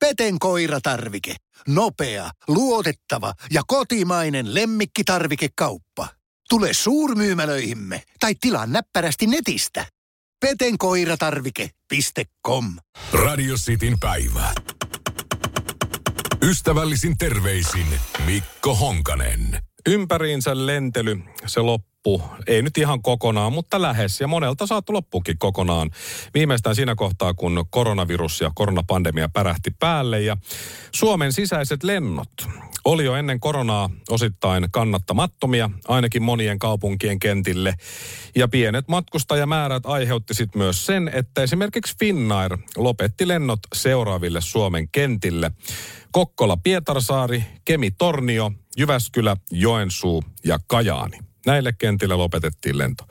Peten koiratarvike. Nopea, luotettava ja kotimainen lemmikkitarvikekauppa. Tule suurmyymälöihimme tai tilaa näppärästi netistä. petenkoiratarvike.com Radio Cityn päivä. Ystävällisin terveisin Mikko Honkanen. Ympäriinsä lentely, se loppu. Ei nyt ihan kokonaan, mutta lähes. Ja monelta saattoi loppukin kokonaan. Viimeistään siinä kohtaa, kun koronavirus ja koronapandemia pärähti päälle. Ja Suomen sisäiset lennot oli jo ennen koronaa osittain kannattamattomia, ainakin monien kaupunkien kentille. Ja pienet matkustajamäärät aiheutti sitten myös sen, että esimerkiksi Finnair lopetti lennot seuraaville Suomen kentille. Kokkola, Pietarsaari, Kemi, Tornio, Jyväskylä, Joensuu ja Kajaani. Näille kentille lopetettiin lento.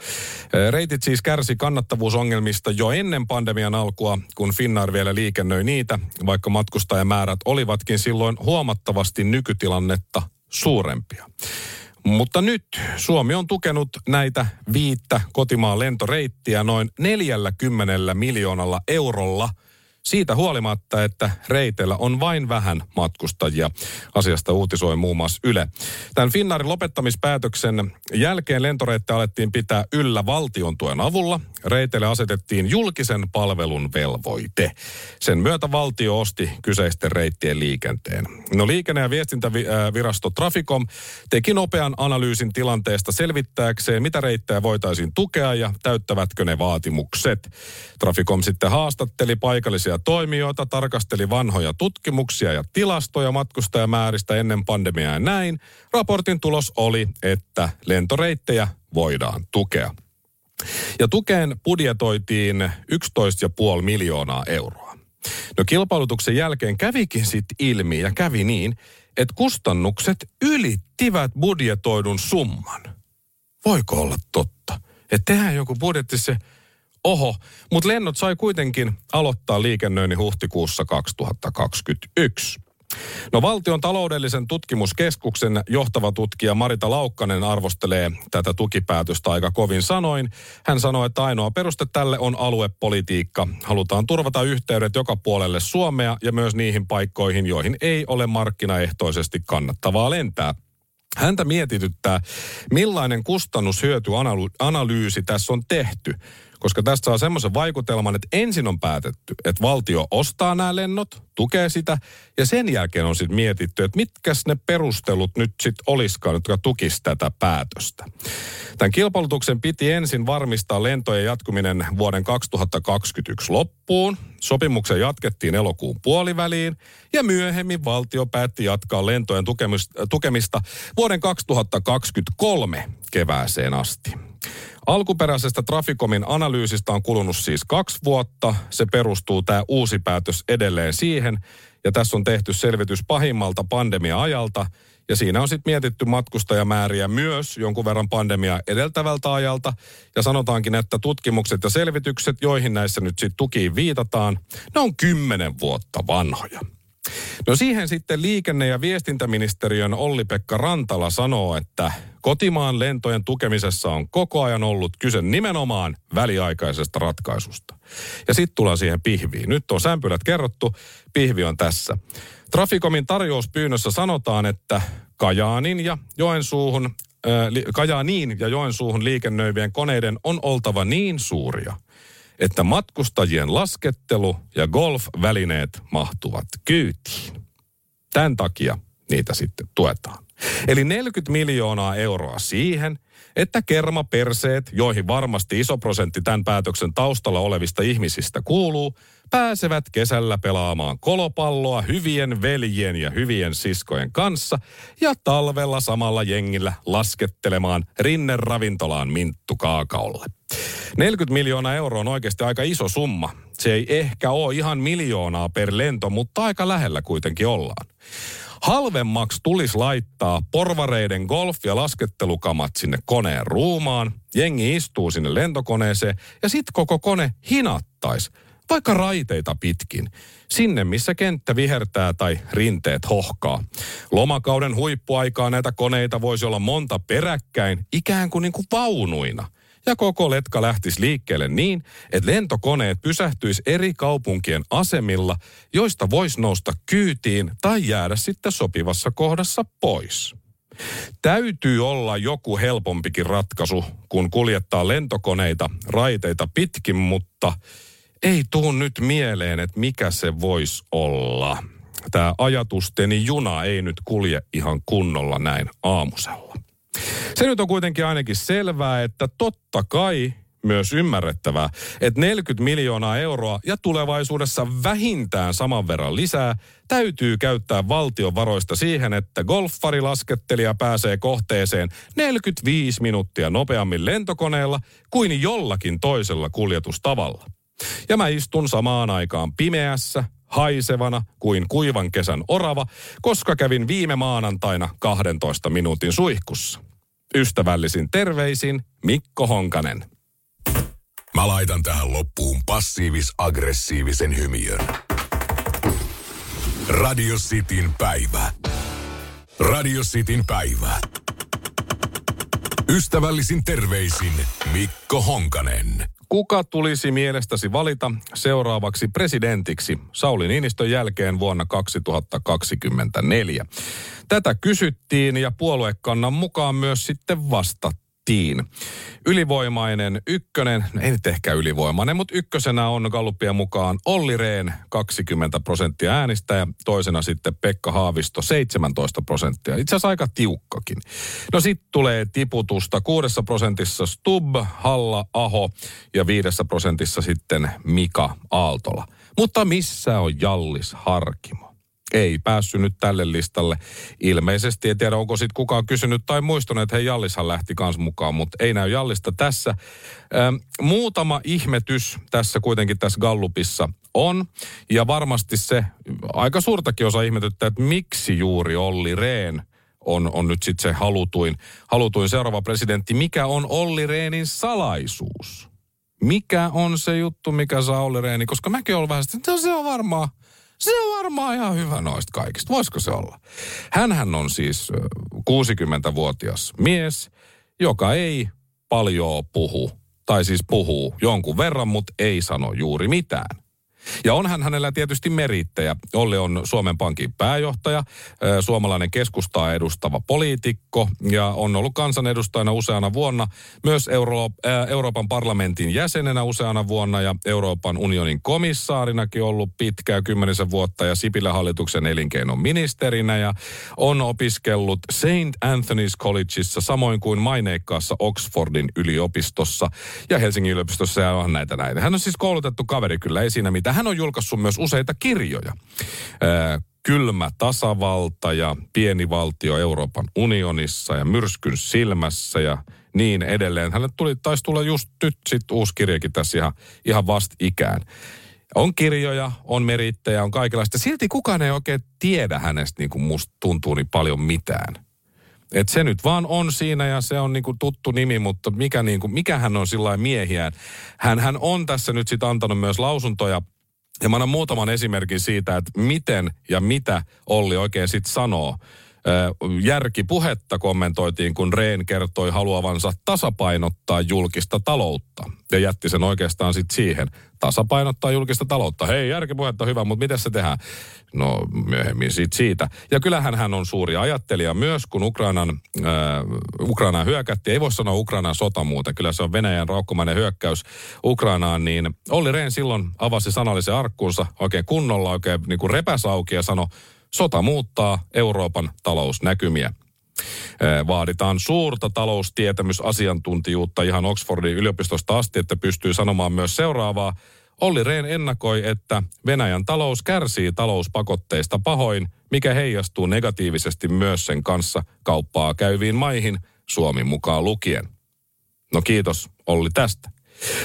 Reitit siis kärsi kannattavuusongelmista jo ennen pandemian alkua, kun Finnair vielä liikennöi niitä, vaikka matkustajamäärät olivatkin silloin huomattavasti nykytilannetta suurempia. Mutta nyt Suomi on tukenut näitä viittä kotimaan lentoreittiä noin 40 miljoonalla eurolla – siitä huolimatta, että reiteillä on vain vähän matkustajia. Asiasta uutisoi muun muassa Yle. Tämän Finnaarin lopettamispäätöksen jälkeen lentoreittejä alettiin pitää yllä valtion tuen avulla. Reiteille asetettiin julkisen palvelun velvoite. Sen myötä valtio osti kyseisten reittien liikenteen. No liikenne- ja viestintävirasto Traficom teki nopean analyysin tilanteesta selvittääkseen, mitä reittejä voitaisiin tukea ja täyttävätkö ne vaatimukset. Traficom sitten haastatteli paikallisia toimijoita, tarkasteli vanhoja tutkimuksia ja tilastoja matkustajamääristä ennen pandemiaa ja näin. Raportin tulos oli, että lentoreittejä voidaan tukea. Ja tukeen budjetoitiin 11,5 miljoonaa euroa. No kilpailutuksen jälkeen kävikin sitten ilmi ja kävi niin, että kustannukset ylittivät budjetoidun summan. Voiko olla totta? Että tehdään joku budjetti se Oho, mutta lennot sai kuitenkin aloittaa liikennöinnin huhtikuussa 2021. No valtion taloudellisen tutkimuskeskuksen johtava tutkija Marita Laukkanen arvostelee tätä tukipäätöstä aika kovin sanoin. Hän sanoi, että ainoa peruste tälle on aluepolitiikka. Halutaan turvata yhteydet joka puolelle Suomea ja myös niihin paikkoihin, joihin ei ole markkinaehtoisesti kannattavaa lentää. Häntä mietityttää, millainen kustannushyötyanalyysi tässä on tehty koska tästä saa semmoisen vaikutelman, että ensin on päätetty, että valtio ostaa nämä lennot, tukee sitä, ja sen jälkeen on sitten mietitty, että mitkä ne perustelut nyt sitten olisikaan, jotka tukisi tätä päätöstä. Tämän kilpailutuksen piti ensin varmistaa lentojen jatkuminen vuoden 2021 loppuun. Sopimuksen jatkettiin elokuun puoliväliin ja myöhemmin valtio päätti jatkaa lentojen tukemista vuoden 2023 kevääseen asti. Alkuperäisestä Traficomin analyysistä on kulunut siis kaksi vuotta. Se perustuu tämä uusi päätös edelleen siihen. Ja tässä on tehty selvitys pahimmalta pandemia-ajalta. Ja siinä on sitten mietitty matkustajamääriä myös jonkun verran pandemia edeltävältä ajalta. Ja sanotaankin, että tutkimukset ja selvitykset, joihin näissä nyt sitten tukiin viitataan, ne on kymmenen vuotta vanhoja. No siihen sitten liikenne- ja viestintäministeriön Olli-Pekka Rantala sanoo, että kotimaan lentojen tukemisessa on koko ajan ollut kyse nimenomaan väliaikaisesta ratkaisusta. Ja sitten tullaan siihen pihviin. Nyt on sämpylät kerrottu, pihvi on tässä. Trafikomin tarjouspyynnössä sanotaan, että Kajaanin ja Joensuuhun äh, Kajaaniin ja Joensuuhun liikennöivien koneiden on oltava niin suuria – että matkustajien laskettelu ja golf-välineet mahtuvat kyytiin. Tämän takia niitä sitten tuetaan. Eli 40 miljoonaa euroa siihen, että kermaperseet, joihin varmasti iso prosentti tämän päätöksen taustalla olevista ihmisistä kuuluu, pääsevät kesällä pelaamaan kolopalloa hyvien veljien ja hyvien siskojen kanssa ja talvella samalla jengillä laskettelemaan rinneravintolaan minttu kaakaolle. 40 miljoonaa euroa on oikeasti aika iso summa. Se ei ehkä ole ihan miljoonaa per lento, mutta aika lähellä kuitenkin ollaan. Halvemmaksi tulisi laittaa porvareiden golf- ja laskettelukamat sinne koneen ruumaan. Jengi istuu sinne lentokoneeseen ja sitten koko kone hinattaisi vaikka raiteita pitkin, sinne missä kenttä vihertää tai rinteet hohkaa. Lomakauden huippuaikaa näitä koneita voisi olla monta peräkkäin, ikään kuin, niin kuin vaunuina – ja koko letka lähtisi liikkeelle niin, että lentokoneet pysähtyisi eri kaupunkien asemilla, joista voisi nousta kyytiin tai jäädä sitten sopivassa kohdassa pois. Täytyy olla joku helpompikin ratkaisu, kun kuljettaa lentokoneita raiteita pitkin, mutta ei tuu nyt mieleen, että mikä se voisi olla. Tämä ajatusteni juna ei nyt kulje ihan kunnolla näin aamusella. Se nyt on kuitenkin ainakin selvää, että totta kai myös ymmärrettävää, että 40 miljoonaa euroa ja tulevaisuudessa vähintään saman verran lisää täytyy käyttää valtion varoista siihen, että golfarilaskettelija pääsee kohteeseen 45 minuuttia nopeammin lentokoneella kuin jollakin toisella kuljetustavalla. Ja mä istun samaan aikaan pimeässä, haisevana kuin kuivan kesän orava, koska kävin viime maanantaina 12 minuutin suihkussa. Ystävällisin terveisin Mikko Honkanen. Mä laitan tähän loppuun passiivis-aggressiivisen hymiön. Radio Cityn päivä. Radio Cityn päivä. Ystävällisin terveisin Mikko Honkanen. Kuka tulisi mielestäsi valita seuraavaksi presidentiksi Sauli Niinistön jälkeen vuonna 2024? Tätä kysyttiin ja puoluekannan mukaan myös sitten vastattiin valittiin. Ylivoimainen ykkönen, ei nyt ehkä ylivoimainen, mutta ykkösenä on Gallupien mukaan Olli Rehn 20 prosenttia äänistä ja toisena sitten Pekka Haavisto 17 prosenttia. Itse asiassa aika tiukkakin. No sitten tulee tiputusta kuudessa prosentissa Stub, Halla, Aho ja viidessä prosentissa sitten Mika Aaltola. Mutta missä on Jallis Harkimo? Ei päässyt nyt tälle listalle. Ilmeisesti, en tiedä onko sitten kukaan kysynyt tai muistunut, että hei Jallishan lähti kans mukaan, mutta ei näy Jallista tässä. Ähm, muutama ihmetys tässä kuitenkin tässä Gallupissa on. Ja varmasti se aika suurtakin osa ihmetyttää, että miksi juuri Olli Rehn on, on nyt sitten se halutuin, halutuin seuraava presidentti. Mikä on Olli Rehnin salaisuus? Mikä on se juttu, mikä saa Olli Rehni? Koska mäkin olen vähän että no se on varmaan se on varmaan ihan hyvä noista kaikista. Voisiko se olla? Hänhän on siis 60-vuotias mies, joka ei paljon puhu. Tai siis puhuu jonkun verran, mutta ei sano juuri mitään. Ja onhan hänellä tietysti merittejä. Olli on Suomen Pankin pääjohtaja, suomalainen keskustaa edustava poliitikko ja on ollut kansanedustajana useana vuonna, myös Euro- Euroopan parlamentin jäsenenä useana vuonna ja Euroopan unionin komissaarinakin ollut pitkää kymmenisen vuotta ja Sipilä hallituksen elinkeinon ministerinä ja on opiskellut St. Anthony's Collegeissa samoin kuin maineikkaassa Oxfordin yliopistossa ja Helsingin yliopistossa ja on näitä näitä. Hän on siis koulutettu kaveri kyllä, ei siinä mitään hän on julkaissut myös useita kirjoja. Kylmä tasavalta ja pieni valtio Euroopan unionissa ja myrskyn silmässä ja niin edelleen. Hänelle tuli, taisi tulla just nyt sit uusi kirjakin tässä ihan, ihan ikään. On kirjoja, on merittejä, on kaikenlaista. Silti kukaan ei oikein tiedä hänestä, niin kuin musta tuntuu, niin paljon mitään. Et se nyt vaan on siinä ja se on niinku tuttu nimi, mutta mikä, niinku, mikä hän on sillä miehiään. Hän, hän on tässä nyt sitten antanut myös lausuntoja ja mä annan muutaman esimerkin siitä, että miten ja mitä Olli oikein sitten sanoo. Järkipuhetta kommentoitiin, kun Reen kertoi haluavansa tasapainottaa julkista taloutta. Ja jätti sen oikeastaan sitten siihen tasapainottaa julkista taloutta. Hei, järkipuhetta hyvä, mutta miten se tehdään? No myöhemmin siitä siitä. Ja kyllähän hän on suuri ajattelija myös, kun Ukrainan, äh, Ukrainaan hyökättiin. Ei voi sanoa Ukrainan sota muuten, kyllä se on Venäjän raukkomainen hyökkäys Ukrainaan. Niin Olli Rehn silloin avasi sanallisen arkkuunsa oikein kunnolla, oikein niin kuin repäs auki ja sanoi, sota muuttaa Euroopan talousnäkymiä. Vaaditaan suurta taloustietämysasiantuntijuutta ihan Oxfordin yliopistosta asti, että pystyy sanomaan myös seuraavaa. Olli Rehn ennakoi, että Venäjän talous kärsii talouspakotteista pahoin, mikä heijastuu negatiivisesti myös sen kanssa kauppaa käyviin maihin, Suomi mukaan lukien. No kiitos Olli tästä.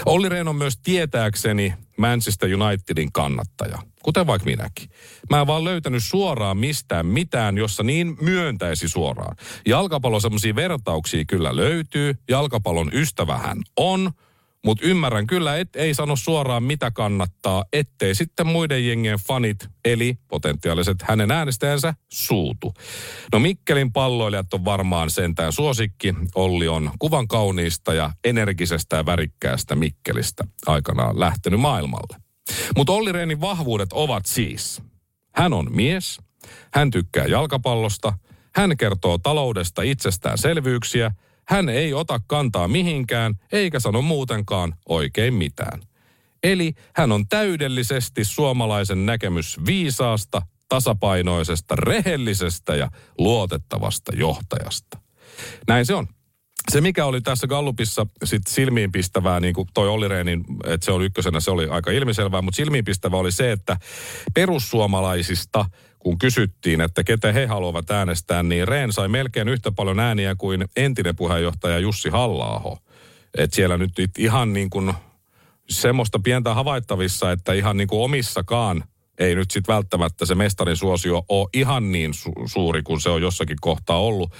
Olli Rehn on myös tietääkseni Manchester Unitedin kannattaja, kuten vaikka minäkin. Mä en vaan löytänyt suoraan mistään mitään, jossa niin myöntäisi suoraan. Jalkapallon semmoisia vertauksia kyllä löytyy, jalkapallon ystävähän on, Mutta ymmärrän kyllä, että ei sano suoraan mitä kannattaa, ettei sitten muiden jengien fanit, eli potentiaaliset hänen äänestäjänsä, suutu. No Mikkelin palloilijat on varmaan sentään suosikki. Olli on kuvan kauniista ja energisestä ja värikkäästä Mikkelistä aikanaan lähtenyt maailmalle. Mutta Olli Rehnin vahvuudet ovat siis, hän on mies, hän tykkää jalkapallosta, hän kertoo taloudesta itsestäänselvyyksiä – hän ei ota kantaa mihinkään, eikä sano muutenkaan oikein mitään. Eli hän on täydellisesti suomalaisen näkemys viisaasta, tasapainoisesta, rehellisestä ja luotettavasta johtajasta. Näin se on. Se, mikä oli tässä Gallupissa sit silmiinpistävää, niin kuin toi Olli Rehnin, että se oli ykkösenä, se oli aika ilmiselvää, mutta silmiinpistävää oli se, että perussuomalaisista kun kysyttiin, että ketä he haluavat äänestää, niin Rehn sai melkein yhtä paljon ääniä kuin entinen puheenjohtaja Jussi halla että siellä nyt ihan niin kuin semmoista pientä havaittavissa, että ihan niin kuin omissakaan ei nyt sitten välttämättä se mestarin suosio ole ihan niin su- suuri kuin se on jossakin kohtaa ollut.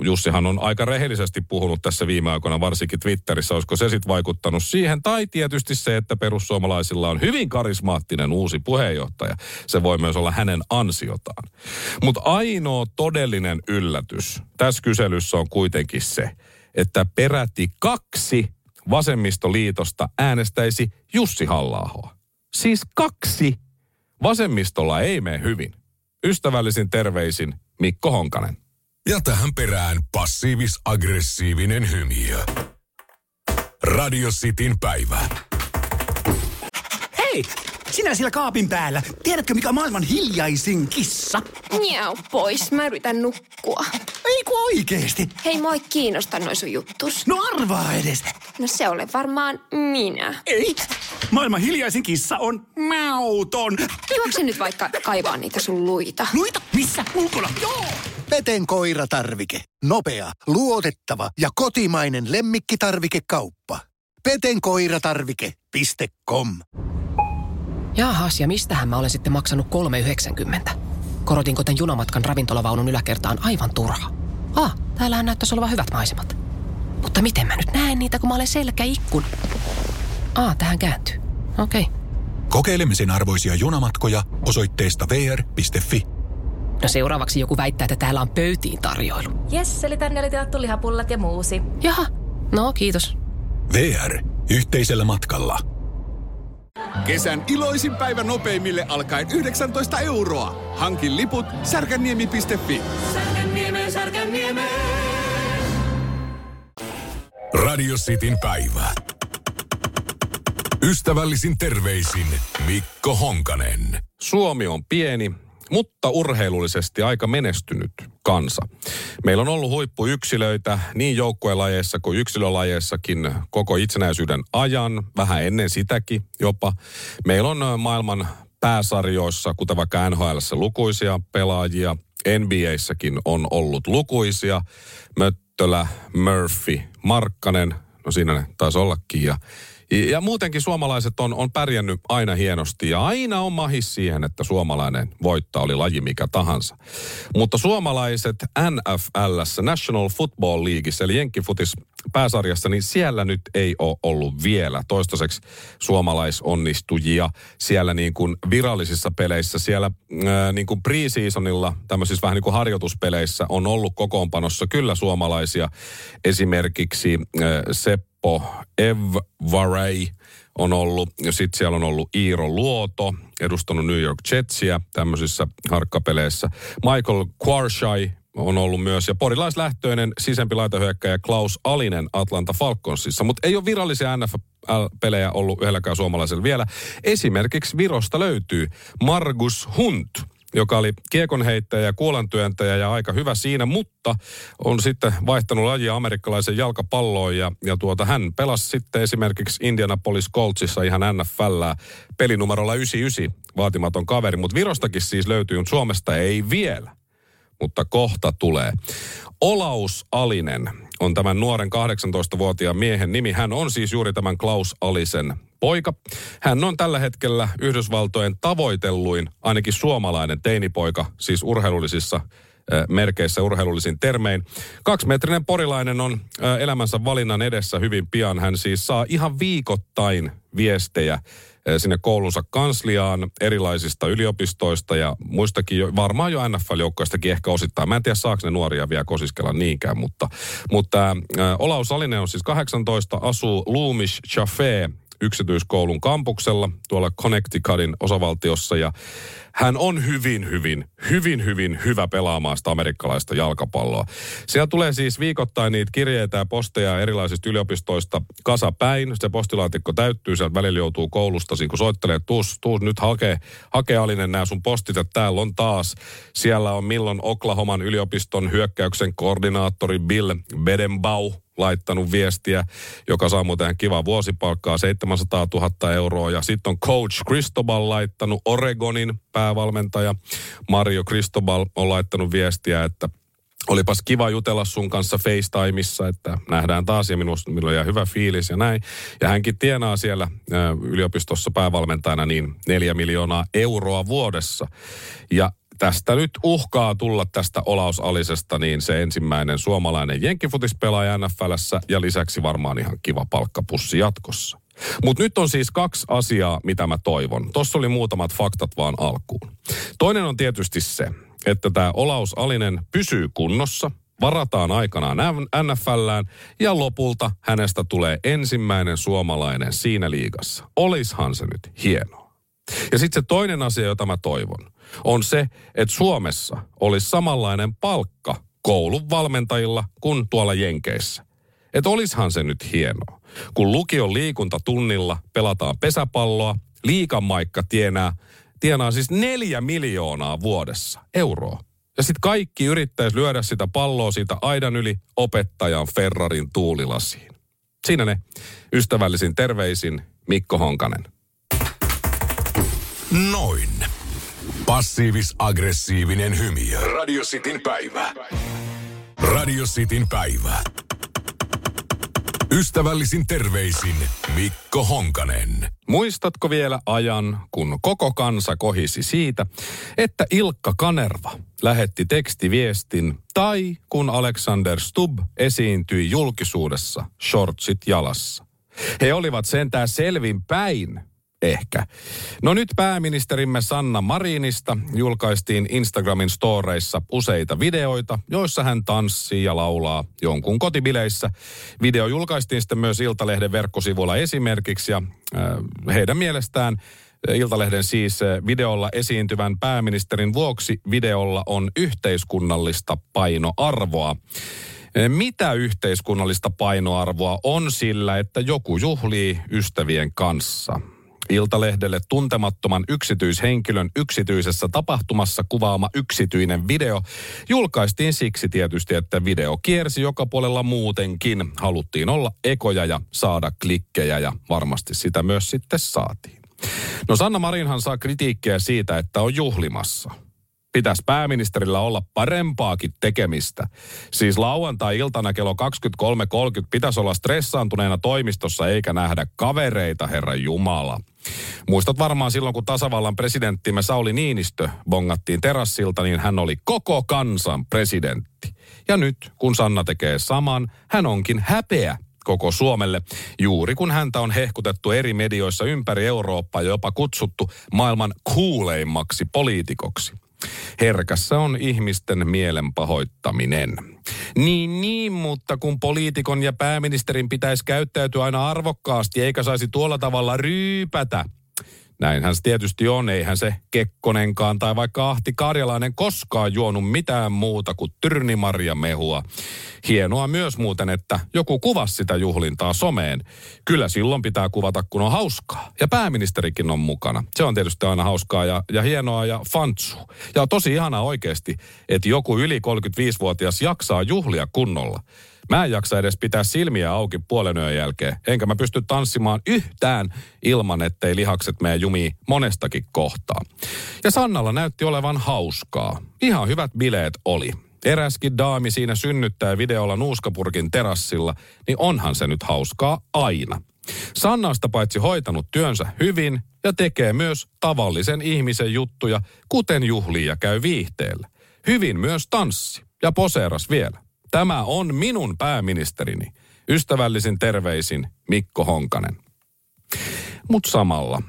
Jussihan on aika rehellisesti puhunut tässä viime aikoina, varsinkin Twitterissä. Olisiko se sitten vaikuttanut siihen? Tai tietysti se, että perussuomalaisilla on hyvin karismaattinen uusi puheenjohtaja. Se voi myös olla hänen ansiotaan. Mutta ainoa todellinen yllätys tässä kyselyssä on kuitenkin se, että peräti kaksi vasemmistoliitosta äänestäisi Jussi halla Siis kaksi. Vasemmistolla ei mene hyvin. Ystävällisin terveisin Mikko Honkanen. Ja tähän perään passiivis-aggressiivinen hymiö. Radio Cityn päivä. Hei! Sinä siellä kaapin päällä. Tiedätkö, mikä on maailman hiljaisin kissa? Miau pois, mä yritän nukkua. Ei kun oikeesti. Hei, moi kiinnosta noin sun juttus. No arvaa edes. No se ole varmaan minä. Ei. Maailman hiljaisin kissa on mauton. Juokse nyt vaikka kaivaa niitä sun luita. Luita? Missä? Ulkona? Joo! Peten koiratarvike. Nopea, luotettava ja kotimainen lemmikkitarvikekauppa. petenkoiratarvike.com Jaahas, ja mistähän mä olen sitten maksanut 3,90? Korotinko tämän junamatkan ravintolavaunun yläkertaan aivan turha? Ah, täällähän näyttäisi olevan hyvät maisemat. Mutta miten mä nyt näen niitä, kun mä olen selkäikkun? Ah, tähän kääntyy. Okei. Okay. Kokeilemisen arvoisia junamatkoja osoitteesta vr.fi. No seuraavaksi joku väittää, että täällä on pöytiin tarjoilu. Jes, eli tänne oli tilattu lihapullat ja muusi. Jaha, no kiitos. VR. Yhteisellä matkalla. Kesän iloisin päivä nopeimille alkaen 19 euroa. Hankin liput särkänniemi.fi. Särkänniemi, särkänniemi. Radio Cityn päivä. Ystävällisin terveisin Mikko Honkanen. Suomi on pieni, mutta urheilullisesti aika menestynyt kansa. Meillä on ollut huippuyksilöitä niin joukkuelajeissa kuin yksilölajeissakin koko itsenäisyyden ajan, vähän ennen sitäkin jopa. Meillä on maailman pääsarjoissa, kuten vaikka NHL, lukuisia pelaajia. NBAssäkin on ollut lukuisia. Möttölä, Murphy, Markkanen, no siinä ne taisi ollakin. Ja ja muutenkin suomalaiset on, on pärjännyt aina hienosti ja aina on mahis siihen, että suomalainen voittaa oli laji mikä tahansa. Mutta suomalaiset NFLssä, National Football Leagueissa, eli Jenkkifutis pääsarjassa, niin siellä nyt ei ole ollut vielä toistaiseksi suomalaisonnistujia siellä niin kuin virallisissa peleissä. Siellä ää, niin kuin pre-seasonilla, tämmöisissä vähän niin kuin harjoituspeleissä on ollut kokoonpanossa kyllä suomalaisia. Esimerkiksi ää, Sepp Seppo Ev Varey on ollut, ja sitten siellä on ollut Iiro Luoto, edustanut New York Jetsia tämmöisissä harkkapeleissä. Michael Quarshai on ollut myös, ja porilaislähtöinen sisempi laitahyökkäjä Klaus Alinen Atlanta Falconsissa, mutta ei ole virallisia NFL-pelejä ollut yhdelläkään suomalaisella vielä. Esimerkiksi Virosta löytyy Margus Hunt – joka oli kiekonheittäjä ja kuolantyöntäjä ja aika hyvä siinä, mutta on sitten vaihtanut lajia amerikkalaisen jalkapalloon ja, ja tuota, hän pelasi sitten esimerkiksi Indianapolis Coltsissa ihan NFL pelinumerolla 99, vaatimaton kaveri, mutta Virostakin siis löytyy, Suomesta ei vielä mutta kohta tulee. Olaus Alinen on tämän nuoren 18-vuotiaan miehen nimi. Hän on siis juuri tämän Klaus Alisen poika. Hän on tällä hetkellä Yhdysvaltojen tavoitelluin, ainakin suomalainen teinipoika, siis urheilullisissa merkeissä urheilullisin termein. Kaksimetrinen porilainen on ö, elämänsä valinnan edessä hyvin pian. Hän siis saa ihan viikoittain viestejä sinne koulunsa kansliaan erilaisista yliopistoista ja muistakin jo, varmaan jo NFL-joukkoistakin ehkä osittain. Mä en tiedä saako ne nuoria vielä kosiskella niinkään, mutta, mutta äh, Olaus Salinen on siis 18, asuu Loomish Chafe yksityiskoulun kampuksella tuolla Connecticutin osavaltiossa ja hän on hyvin, hyvin, hyvin, hyvin hyvä pelaamaan sitä amerikkalaista jalkapalloa. Siellä tulee siis viikoittain niitä kirjeitä ja posteja erilaisista yliopistoista kasapäin. Se postilaatikko täyttyy, sieltä välillä joutuu koulusta, kun soittelee, tuus, tuus nyt hakee, hakee Alinen nämä sun postit, että täällä on taas. Siellä on milloin Oklahoman yliopiston hyökkäyksen koordinaattori Bill Bedenbau, laittanut viestiä, joka saa muuten kivaa vuosipalkkaa 700 000 euroa. Ja sitten on Coach Cristobal laittanut Oregonin päävalmentaja. Mario Cristobal on laittanut viestiä, että olipas kiva jutella sun kanssa FaceTimeissa, että nähdään taas ja minusta, minulla jää hyvä fiilis ja näin. Ja hänkin tienaa siellä yliopistossa päävalmentajana niin neljä miljoonaa euroa vuodessa. Ja tästä nyt uhkaa tulla tästä Olaus Alisesta niin se ensimmäinen suomalainen jenkkifutispelaaja NFLssä ja lisäksi varmaan ihan kiva palkkapussi jatkossa. Mutta nyt on siis kaksi asiaa, mitä mä toivon. Tuossa oli muutamat faktat vaan alkuun. Toinen on tietysti se, että tämä Olaus Alinen pysyy kunnossa, varataan aikanaan NFLään ja lopulta hänestä tulee ensimmäinen suomalainen siinä liigassa. Olishan se nyt hienoa. Ja sitten se toinen asia, jota mä toivon, on se, että Suomessa olisi samanlainen palkka koulun valmentajilla kuin tuolla Jenkeissä. Että olishan se nyt hienoa. Kun lukion liikuntatunnilla pelataan pesäpalloa, liikamaikka tienaa, tienaa siis neljä miljoonaa vuodessa euroa. Ja sitten kaikki yrittäisi lyödä sitä palloa siitä aidan yli opettajan Ferrarin tuulilasiin. Siinä ne ystävällisin terveisin Mikko Honkanen. Noin. Passiivis-aggressiivinen hymy. Radio Cityn päivä. Radio Cityn päivä. Ystävällisin terveisin Mikko Honkanen. Muistatko vielä ajan, kun koko kansa kohisi siitä, että Ilkka Kanerva lähetti tekstiviestin tai kun Alexander Stubb esiintyi julkisuudessa shortsit jalassa? He olivat sentään selvin päin Ehkä. No nyt pääministerimme Sanna Marinista julkaistiin Instagramin storeissa useita videoita, joissa hän tanssii ja laulaa jonkun kotibileissä. Video julkaistiin sitten myös Iltalehden verkkosivuilla esimerkiksi ja äh, heidän mielestään Iltalehden siis videolla esiintyvän pääministerin vuoksi videolla on yhteiskunnallista painoarvoa. Mitä yhteiskunnallista painoarvoa on sillä, että joku juhlii ystävien kanssa? Iltalehdelle tuntemattoman yksityishenkilön yksityisessä tapahtumassa kuvaama yksityinen video julkaistiin siksi tietysti, että video kiersi joka puolella muutenkin. Haluttiin olla ekoja ja saada klikkejä ja varmasti sitä myös sitten saatiin. No Sanna Marinhan saa kritiikkiä siitä, että on juhlimassa – pitäisi pääministerillä olla parempaakin tekemistä. Siis lauantai-iltana kello 23.30 pitäisi olla stressaantuneena toimistossa eikä nähdä kavereita, herra Jumala. Muistat varmaan silloin, kun tasavallan presidenttimme Sauli Niinistö bongattiin terassilta, niin hän oli koko kansan presidentti. Ja nyt, kun Sanna tekee saman, hän onkin häpeä koko Suomelle, juuri kun häntä on hehkutettu eri medioissa ympäri Eurooppaa ja jopa kutsuttu maailman kuuleimmaksi poliitikoksi. Herkässä on ihmisten mielen pahoittaminen. Niin, niin, mutta kun poliitikon ja pääministerin pitäisi käyttäytyä aina arvokkaasti eikä saisi tuolla tavalla ryypätä – Näinhän se tietysti on, eihän se Kekkonenkaan tai vaikka Ahti Karjalainen koskaan juonut mitään muuta kuin tyrnimarja mehua. Hienoa myös muuten, että joku kuvasi sitä juhlintaa someen. Kyllä silloin pitää kuvata, kun on hauskaa. Ja pääministerikin on mukana. Se on tietysti aina hauskaa ja, ja hienoa ja fantsu. Ja tosi ihana oikeasti, että joku yli 35-vuotias jaksaa juhlia kunnolla. Mä en jaksa edes pitää silmiä auki puolen yön jälkeen. Enkä mä pysty tanssimaan yhtään ilman, ettei lihakset mene jumii monestakin kohtaa. Ja Sannalla näytti olevan hauskaa. Ihan hyvät bileet oli. Eräskin daami siinä synnyttää videolla nuuskapurkin terassilla, niin onhan se nyt hauskaa aina. Sannasta paitsi hoitanut työnsä hyvin ja tekee myös tavallisen ihmisen juttuja, kuten juhlia käy viihteellä. Hyvin myös tanssi ja poseeras vielä. Tämä on minun pääministerini. Ystävällisin terveisin Mikko Honkanen. Mutta samalla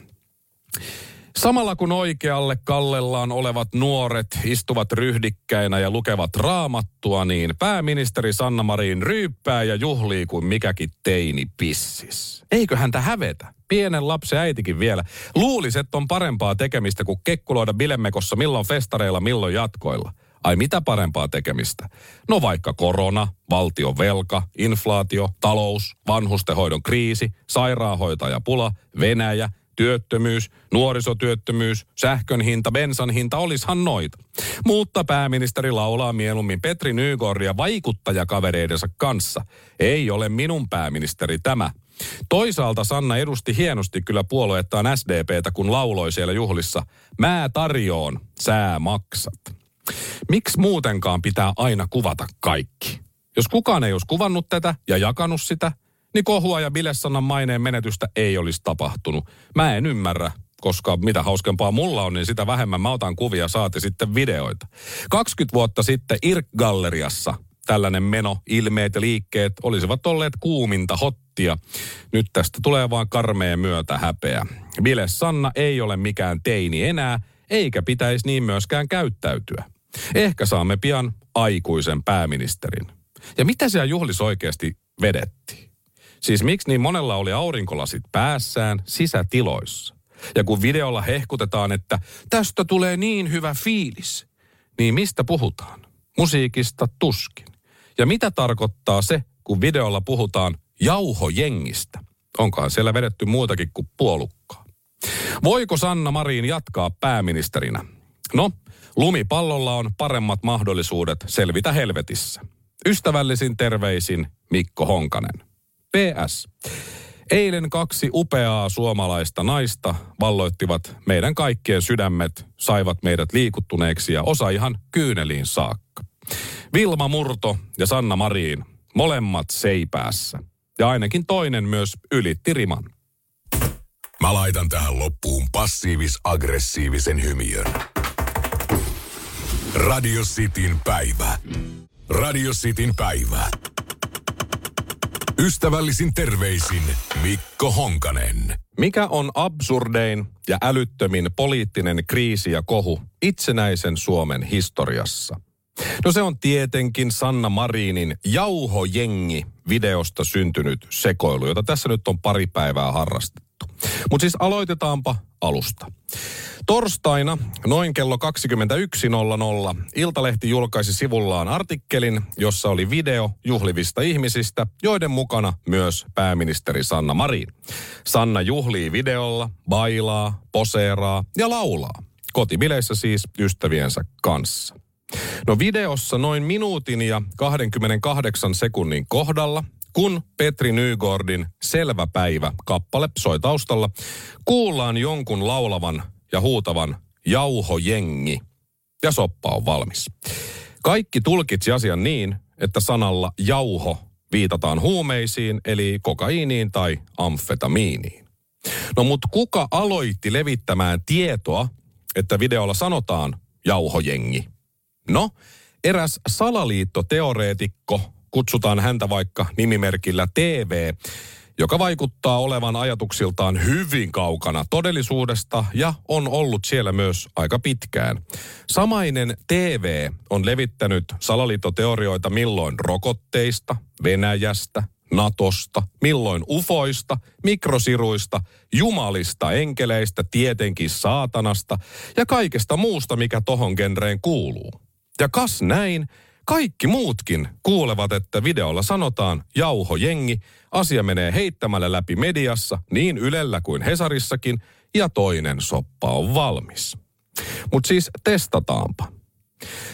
Samalla kun oikealle kallellaan olevat nuoret istuvat ryhdikkäinä ja lukevat raamattua, niin pääministeri Sanna Marin ryyppää ja juhlii kuin mikäkin teini pissis. Eikö häntä hävetä? Pienen lapsen äitikin vielä. Luulisi, että on parempaa tekemistä kuin kekkuloida bilemekossa milloin festareilla, milloin jatkoilla. Ai mitä parempaa tekemistä? No vaikka korona, valtion velka, inflaatio, talous, vanhustenhoidon kriisi, sairaanhoitajapula, Venäjä, työttömyys, nuorisotyöttömyys, sähkön hinta, bensan hinta, olishan noita. Mutta pääministeri laulaa mieluummin Petri Nygårdia vaikuttajakavereidensa kanssa. Ei ole minun pääministeri tämä. Toisaalta Sanna edusti hienosti kyllä puolueettaan SDPtä, kun lauloi siellä juhlissa. Mä tarjoon, sää maksat. Miksi muutenkaan pitää aina kuvata kaikki? Jos kukaan ei olisi kuvannut tätä ja jakanut sitä, niin kohua ja Bilesannan maineen menetystä ei olisi tapahtunut. Mä en ymmärrä, koska mitä hauskempaa mulla on, niin sitä vähemmän mä otan kuvia, saati sitten videoita. 20 vuotta sitten Irk-galleriassa tällainen meno, ilmeet ja liikkeet olisivat olleet kuuminta hottia. Nyt tästä tulee vaan karmea myötä häpeä. Bile Sanna ei ole mikään teini enää, eikä pitäisi niin myöskään käyttäytyä. Ehkä saamme pian aikuisen pääministerin. Ja mitä siellä juhlis oikeasti vedettiin? Siis miksi niin monella oli aurinkolasit päässään sisätiloissa? Ja kun videolla hehkutetaan, että tästä tulee niin hyvä fiilis, niin mistä puhutaan? Musiikista tuskin. Ja mitä tarkoittaa se, kun videolla puhutaan jauhojengistä? Onkohan siellä vedetty muutakin kuin puolukkaa? Voiko Sanna Marin jatkaa pääministerinä? No, lumipallolla on paremmat mahdollisuudet selvitä helvetissä. Ystävällisin terveisin Mikko Honkanen. PS. Eilen kaksi upeaa suomalaista naista valloittivat meidän kaikkien sydämet, saivat meidät liikuttuneeksi ja osa ihan kyyneliin saakka. Vilma Murto ja Sanna Marin, molemmat seipäässä. Ja ainakin toinen myös ylitti riman. Mä laitan tähän loppuun passiivis-aggressiivisen hymiön. Radio Cityn päivä. Radio Cityn päivä. Ystävällisin terveisin Mikko Honkanen. Mikä on absurdein ja älyttömin poliittinen kriisi ja kohu itsenäisen Suomen historiassa? No se on tietenkin Sanna Marinin Jauhojengi videosta syntynyt sekoilu, jota tässä nyt on pari päivää harrastettu. Mutta siis aloitetaanpa alusta. Torstaina noin kello 21.00 Iltalehti julkaisi sivullaan artikkelin, jossa oli video juhlivista ihmisistä, joiden mukana myös pääministeri Sanna Marin. Sanna juhlii videolla, bailaa, poseeraa ja laulaa. Kotibileissä siis ystäviensä kanssa. No videossa noin minuutin ja 28 sekunnin kohdalla kun Petri Nygårdin Selvä päivä kappale soi taustalla, kuullaan jonkun laulavan ja huutavan jauhojengi ja soppa on valmis. Kaikki tulkitsi asian niin, että sanalla jauho viitataan huumeisiin eli kokaiiniin tai amfetamiiniin. No mutta kuka aloitti levittämään tietoa, että videolla sanotaan jauhojengi? No, eräs salaliittoteoreetikko kutsutaan häntä vaikka nimimerkillä TV, joka vaikuttaa olevan ajatuksiltaan hyvin kaukana todellisuudesta ja on ollut siellä myös aika pitkään. Samainen TV on levittänyt salaliittoteorioita milloin rokotteista, Venäjästä, Natosta, milloin ufoista, mikrosiruista, jumalista, enkeleistä, tietenkin saatanasta ja kaikesta muusta, mikä tohon genreen kuuluu. Ja kas näin, kaikki muutkin kuulevat, että videolla sanotaan jauhojengi, asia menee heittämällä läpi mediassa, niin Ylellä kuin Hesarissakin, ja toinen soppa on valmis. Mutta siis testataanpa.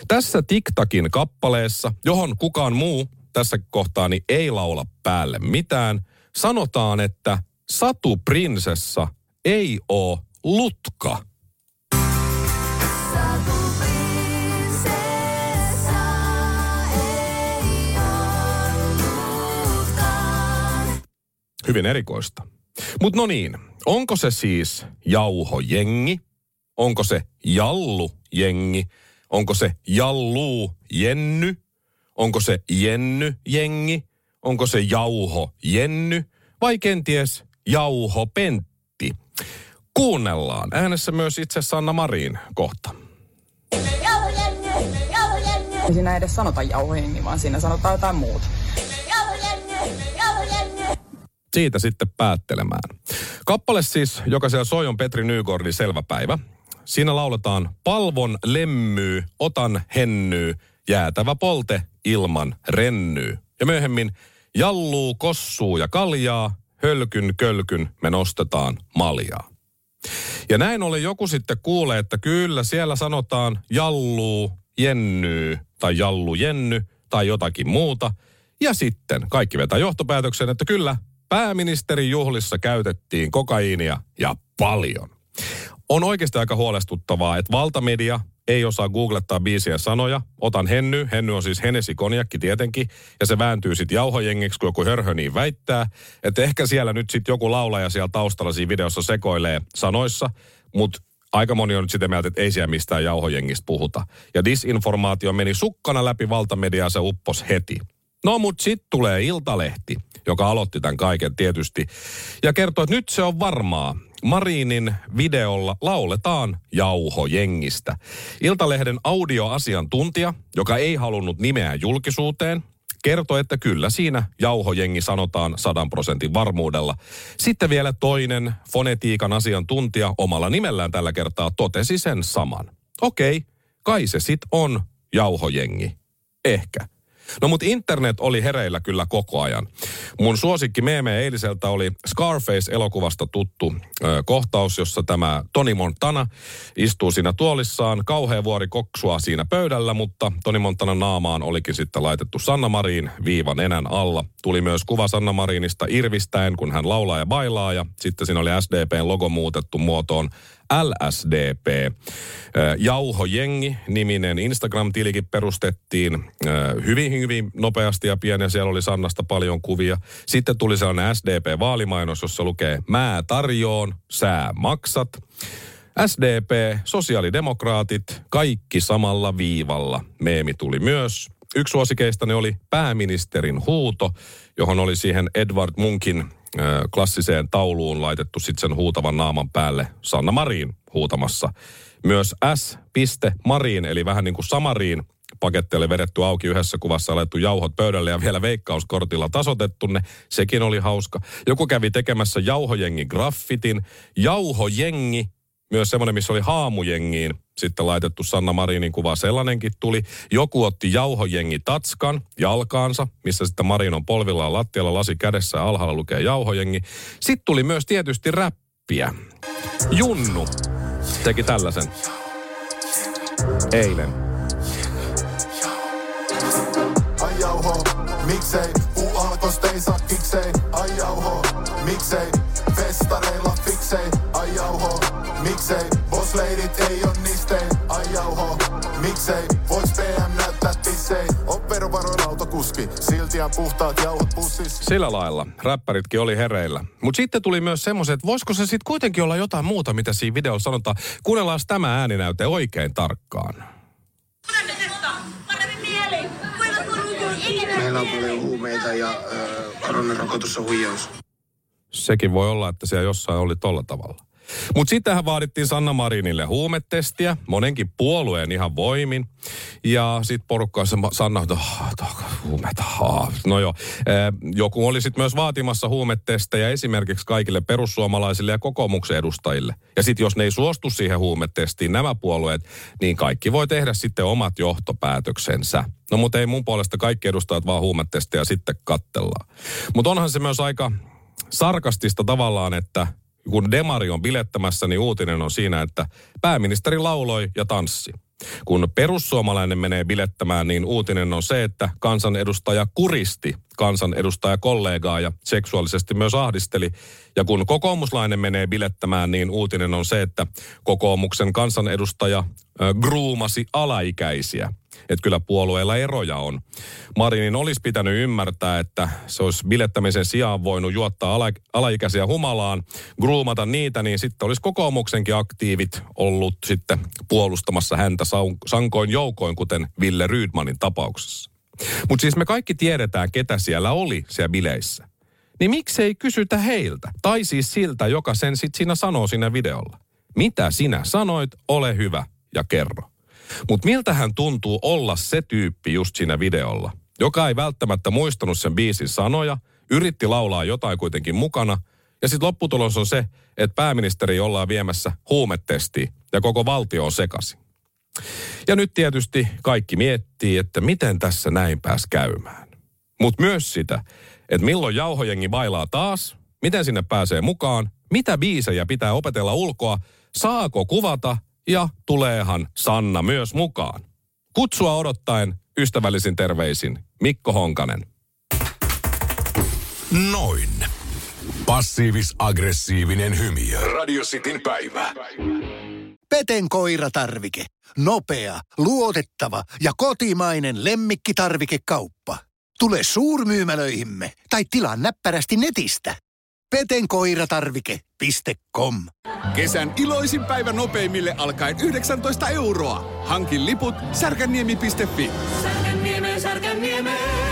Tässä TikTakin kappaleessa, johon kukaan muu tässä kohtaani ei laula päälle mitään, sanotaan, että Satu Prinsessa ei oo lutka – Hyvin erikoista. Mutta no niin, onko se siis jauhojengi? Onko se jallujengi? Onko se Jalluu Jenny? Onko se Jenny Jengi? Onko se Jauho Jenny? Vai kenties Jauho Pentti? Kuunnellaan. Äänessä myös itse Sanna Marin kohta. Ei siinä edes sanota jauhojengi, vaan siinä sanotaan jotain muuta. Siitä sitten päättelemään. Kappale siis, joka siellä soi on Petri Nygordin Selvä päivä. Siinä lauletaan Palvon lemmyy, otan hennyy, jäätävä polte ilman rennyy. Ja myöhemmin jalluu, kossuu ja kaljaa, hölkyn kölkyn me nostetaan maljaa. Ja näin oli joku sitten kuulee, että kyllä siellä sanotaan jalluu, jennyy tai jallu jenny tai jotakin muuta. Ja sitten kaikki vetää johtopäätöksen, että kyllä pääministerin juhlissa käytettiin kokaiinia ja paljon. On oikeasti aika huolestuttavaa, että valtamedia ei osaa googlettaa biisiä sanoja. Otan Henny, Henny on siis Henesi konjakki tietenkin, ja se vääntyy sitten jauhojengiksi, kun joku hörhö niin väittää. Että ehkä siellä nyt sitten joku laulaja siellä taustalla siinä videossa sekoilee sanoissa, mutta aika moni on nyt sitä mieltä, että ei siellä mistään jauhojengistä puhuta. Ja disinformaatio meni sukkana läpi valtamediaa, se uppos heti. No mut sitten tulee Iltalehti, joka aloitti tämän kaiken tietysti, ja kertoo, että nyt se on varmaa. Marinin videolla lauletaan jauhojengistä. Iltalehden audioasiantuntija, joka ei halunnut nimeä julkisuuteen, kertoi, että kyllä siinä jauhojengi sanotaan sadan prosentin varmuudella. Sitten vielä toinen fonetiikan asiantuntija omalla nimellään tällä kertaa totesi sen saman. Okei, kai se sit on jauhojengi. Ehkä. No mutta internet oli hereillä kyllä koko ajan. Mun suosikki meeme eiliseltä oli Scarface-elokuvasta tuttu ö, kohtaus, jossa tämä Tony Montana istuu siinä tuolissaan. Kauhea vuori koksua siinä pöydällä, mutta Tony Montanan naamaan olikin sitten laitettu Sanna Marin viivan enän alla. Tuli myös kuva Sanna Marinista irvistäen, kun hän laulaa ja bailaa ja sitten siinä oli SDPn logo muutettu muotoon LSDP. Jauhojengi niminen Instagram-tilikin perustettiin hyvin, hyvin nopeasti ja pieni. Siellä oli Sannasta paljon kuvia. Sitten tuli sellainen SDP-vaalimainos, jossa lukee Mää tarjoon, sää maksat. SDP, sosiaalidemokraatit, kaikki samalla viivalla. Meemi tuli myös. Yksi suosikeistani oli pääministerin huuto, johon oli siihen Edward Munkin klassiseen tauluun laitettu sitten sen huutavan naaman päälle Sanna Marin huutamassa. Myös S. Marin, eli vähän niin kuin Samariin paketti oli vedetty auki yhdessä kuvassa, alettu jauhot pöydälle ja vielä veikkauskortilla tasotettu ne. Sekin oli hauska. Joku kävi tekemässä jauhojengi graffitin. Jauhojengi myös semmoinen, missä oli haamujengiin sitten laitettu Sanna Marinin kuva, sellainenkin tuli. Joku otti jauhojengi tatskan jalkaansa, missä sitten Marin on polvillaan lattialla, lasi kädessä ja alhaalla lukee jauhojengi. Sitten tuli myös tietysti räppiä. Junnu teki tällaisen eilen. Ai jauho, miksei, puu alkosta ei saa kiksei. Ai jauho, miksei, leidit ei on nistein. Ai jauho, miksei, vois PM näyttää tissei. On verovaroin autokuski, silti on puhtaat jauhot pussissa. Sillä lailla. Räppäritkin oli hereillä. Mutta sitten tuli myös semmoiset, että voisiko se sitten kuitenkin olla jotain muuta, mitä siinä videossa sanotaan. Kuunnellaan tämä ääninäyte oikein tarkkaan. Meillä on paljon huumeita ja äh, koronarokotus on huijaus. Sekin voi olla, että siellä jossain oli tolla tavalla. Mutta sittenhän vaadittiin Sanna Marinille huumetestiä, monenkin puolueen ihan voimin. Ja sitten porukka se Sanna, että oh, huumeita, no joo. joku oli sitten myös vaatimassa huumetestejä esimerkiksi kaikille perussuomalaisille ja kokoomuksen edustajille. Ja sitten jos ne ei suostu siihen huumetestiin, nämä puolueet, niin kaikki voi tehdä sitten omat johtopäätöksensä. No mutta ei mun puolesta kaikki edustajat vaan huumetestejä sitten kattellaan. Mutta onhan se myös aika sarkastista tavallaan, että kun Demari on bilettämässä, niin uutinen on siinä, että pääministeri lauloi ja tanssi. Kun perussuomalainen menee bilettämään, niin uutinen on se, että kansanedustaja kuristi kansanedustaja kollegaa ja seksuaalisesti myös ahdisteli. Ja kun kokoomuslainen menee bilettämään, niin uutinen on se, että kokoomuksen kansanedustaja gruumasi alaikäisiä. Että kyllä puolueilla eroja on. Marinin olisi pitänyt ymmärtää, että se olisi bilettämisen sijaan voinut juottaa ala, alaikäisiä humalaan, groomata niitä, niin sitten olisi kokoomuksenkin aktiivit ollut sitten puolustamassa häntä sankoin joukoin, kuten Ville Rydmanin tapauksessa. Mutta siis me kaikki tiedetään, ketä siellä oli siellä bileissä. Niin miksei kysytä heiltä? Tai siis siltä, joka sen sitten siinä sanoo siinä videolla. Mitä sinä sanoit, ole hyvä ja kerro. Mutta miltä hän tuntuu olla se tyyppi just siinä videolla, joka ei välttämättä muistanut sen biisin sanoja, yritti laulaa jotain kuitenkin mukana, ja sitten lopputulos on se, että pääministeri ollaan viemässä huumetestiin ja koko valtio on sekasi. Ja nyt tietysti kaikki miettii, että miten tässä näin pääs käymään. Mutta myös sitä, että milloin jauhojengi bailaa taas, miten sinne pääsee mukaan, mitä biisejä pitää opetella ulkoa, saako kuvata ja tuleehan Sanna myös mukaan. Kutsua odottaen ystävällisin terveisin Mikko Honkanen. Noin. Passiivis-aggressiivinen hymy. Radio Cityn päivä. Peten koiratarvike. Nopea, luotettava ja kotimainen lemmikkitarvikekauppa. Tule suurmyymälöihimme tai tilaa näppärästi netistä. petenkoiratarvike.com Kesän iloisin päivä nopeimille alkaen 19 euroa. Hankin liput särkänniemi.fi. Särkänniemeen, särkänniemeen.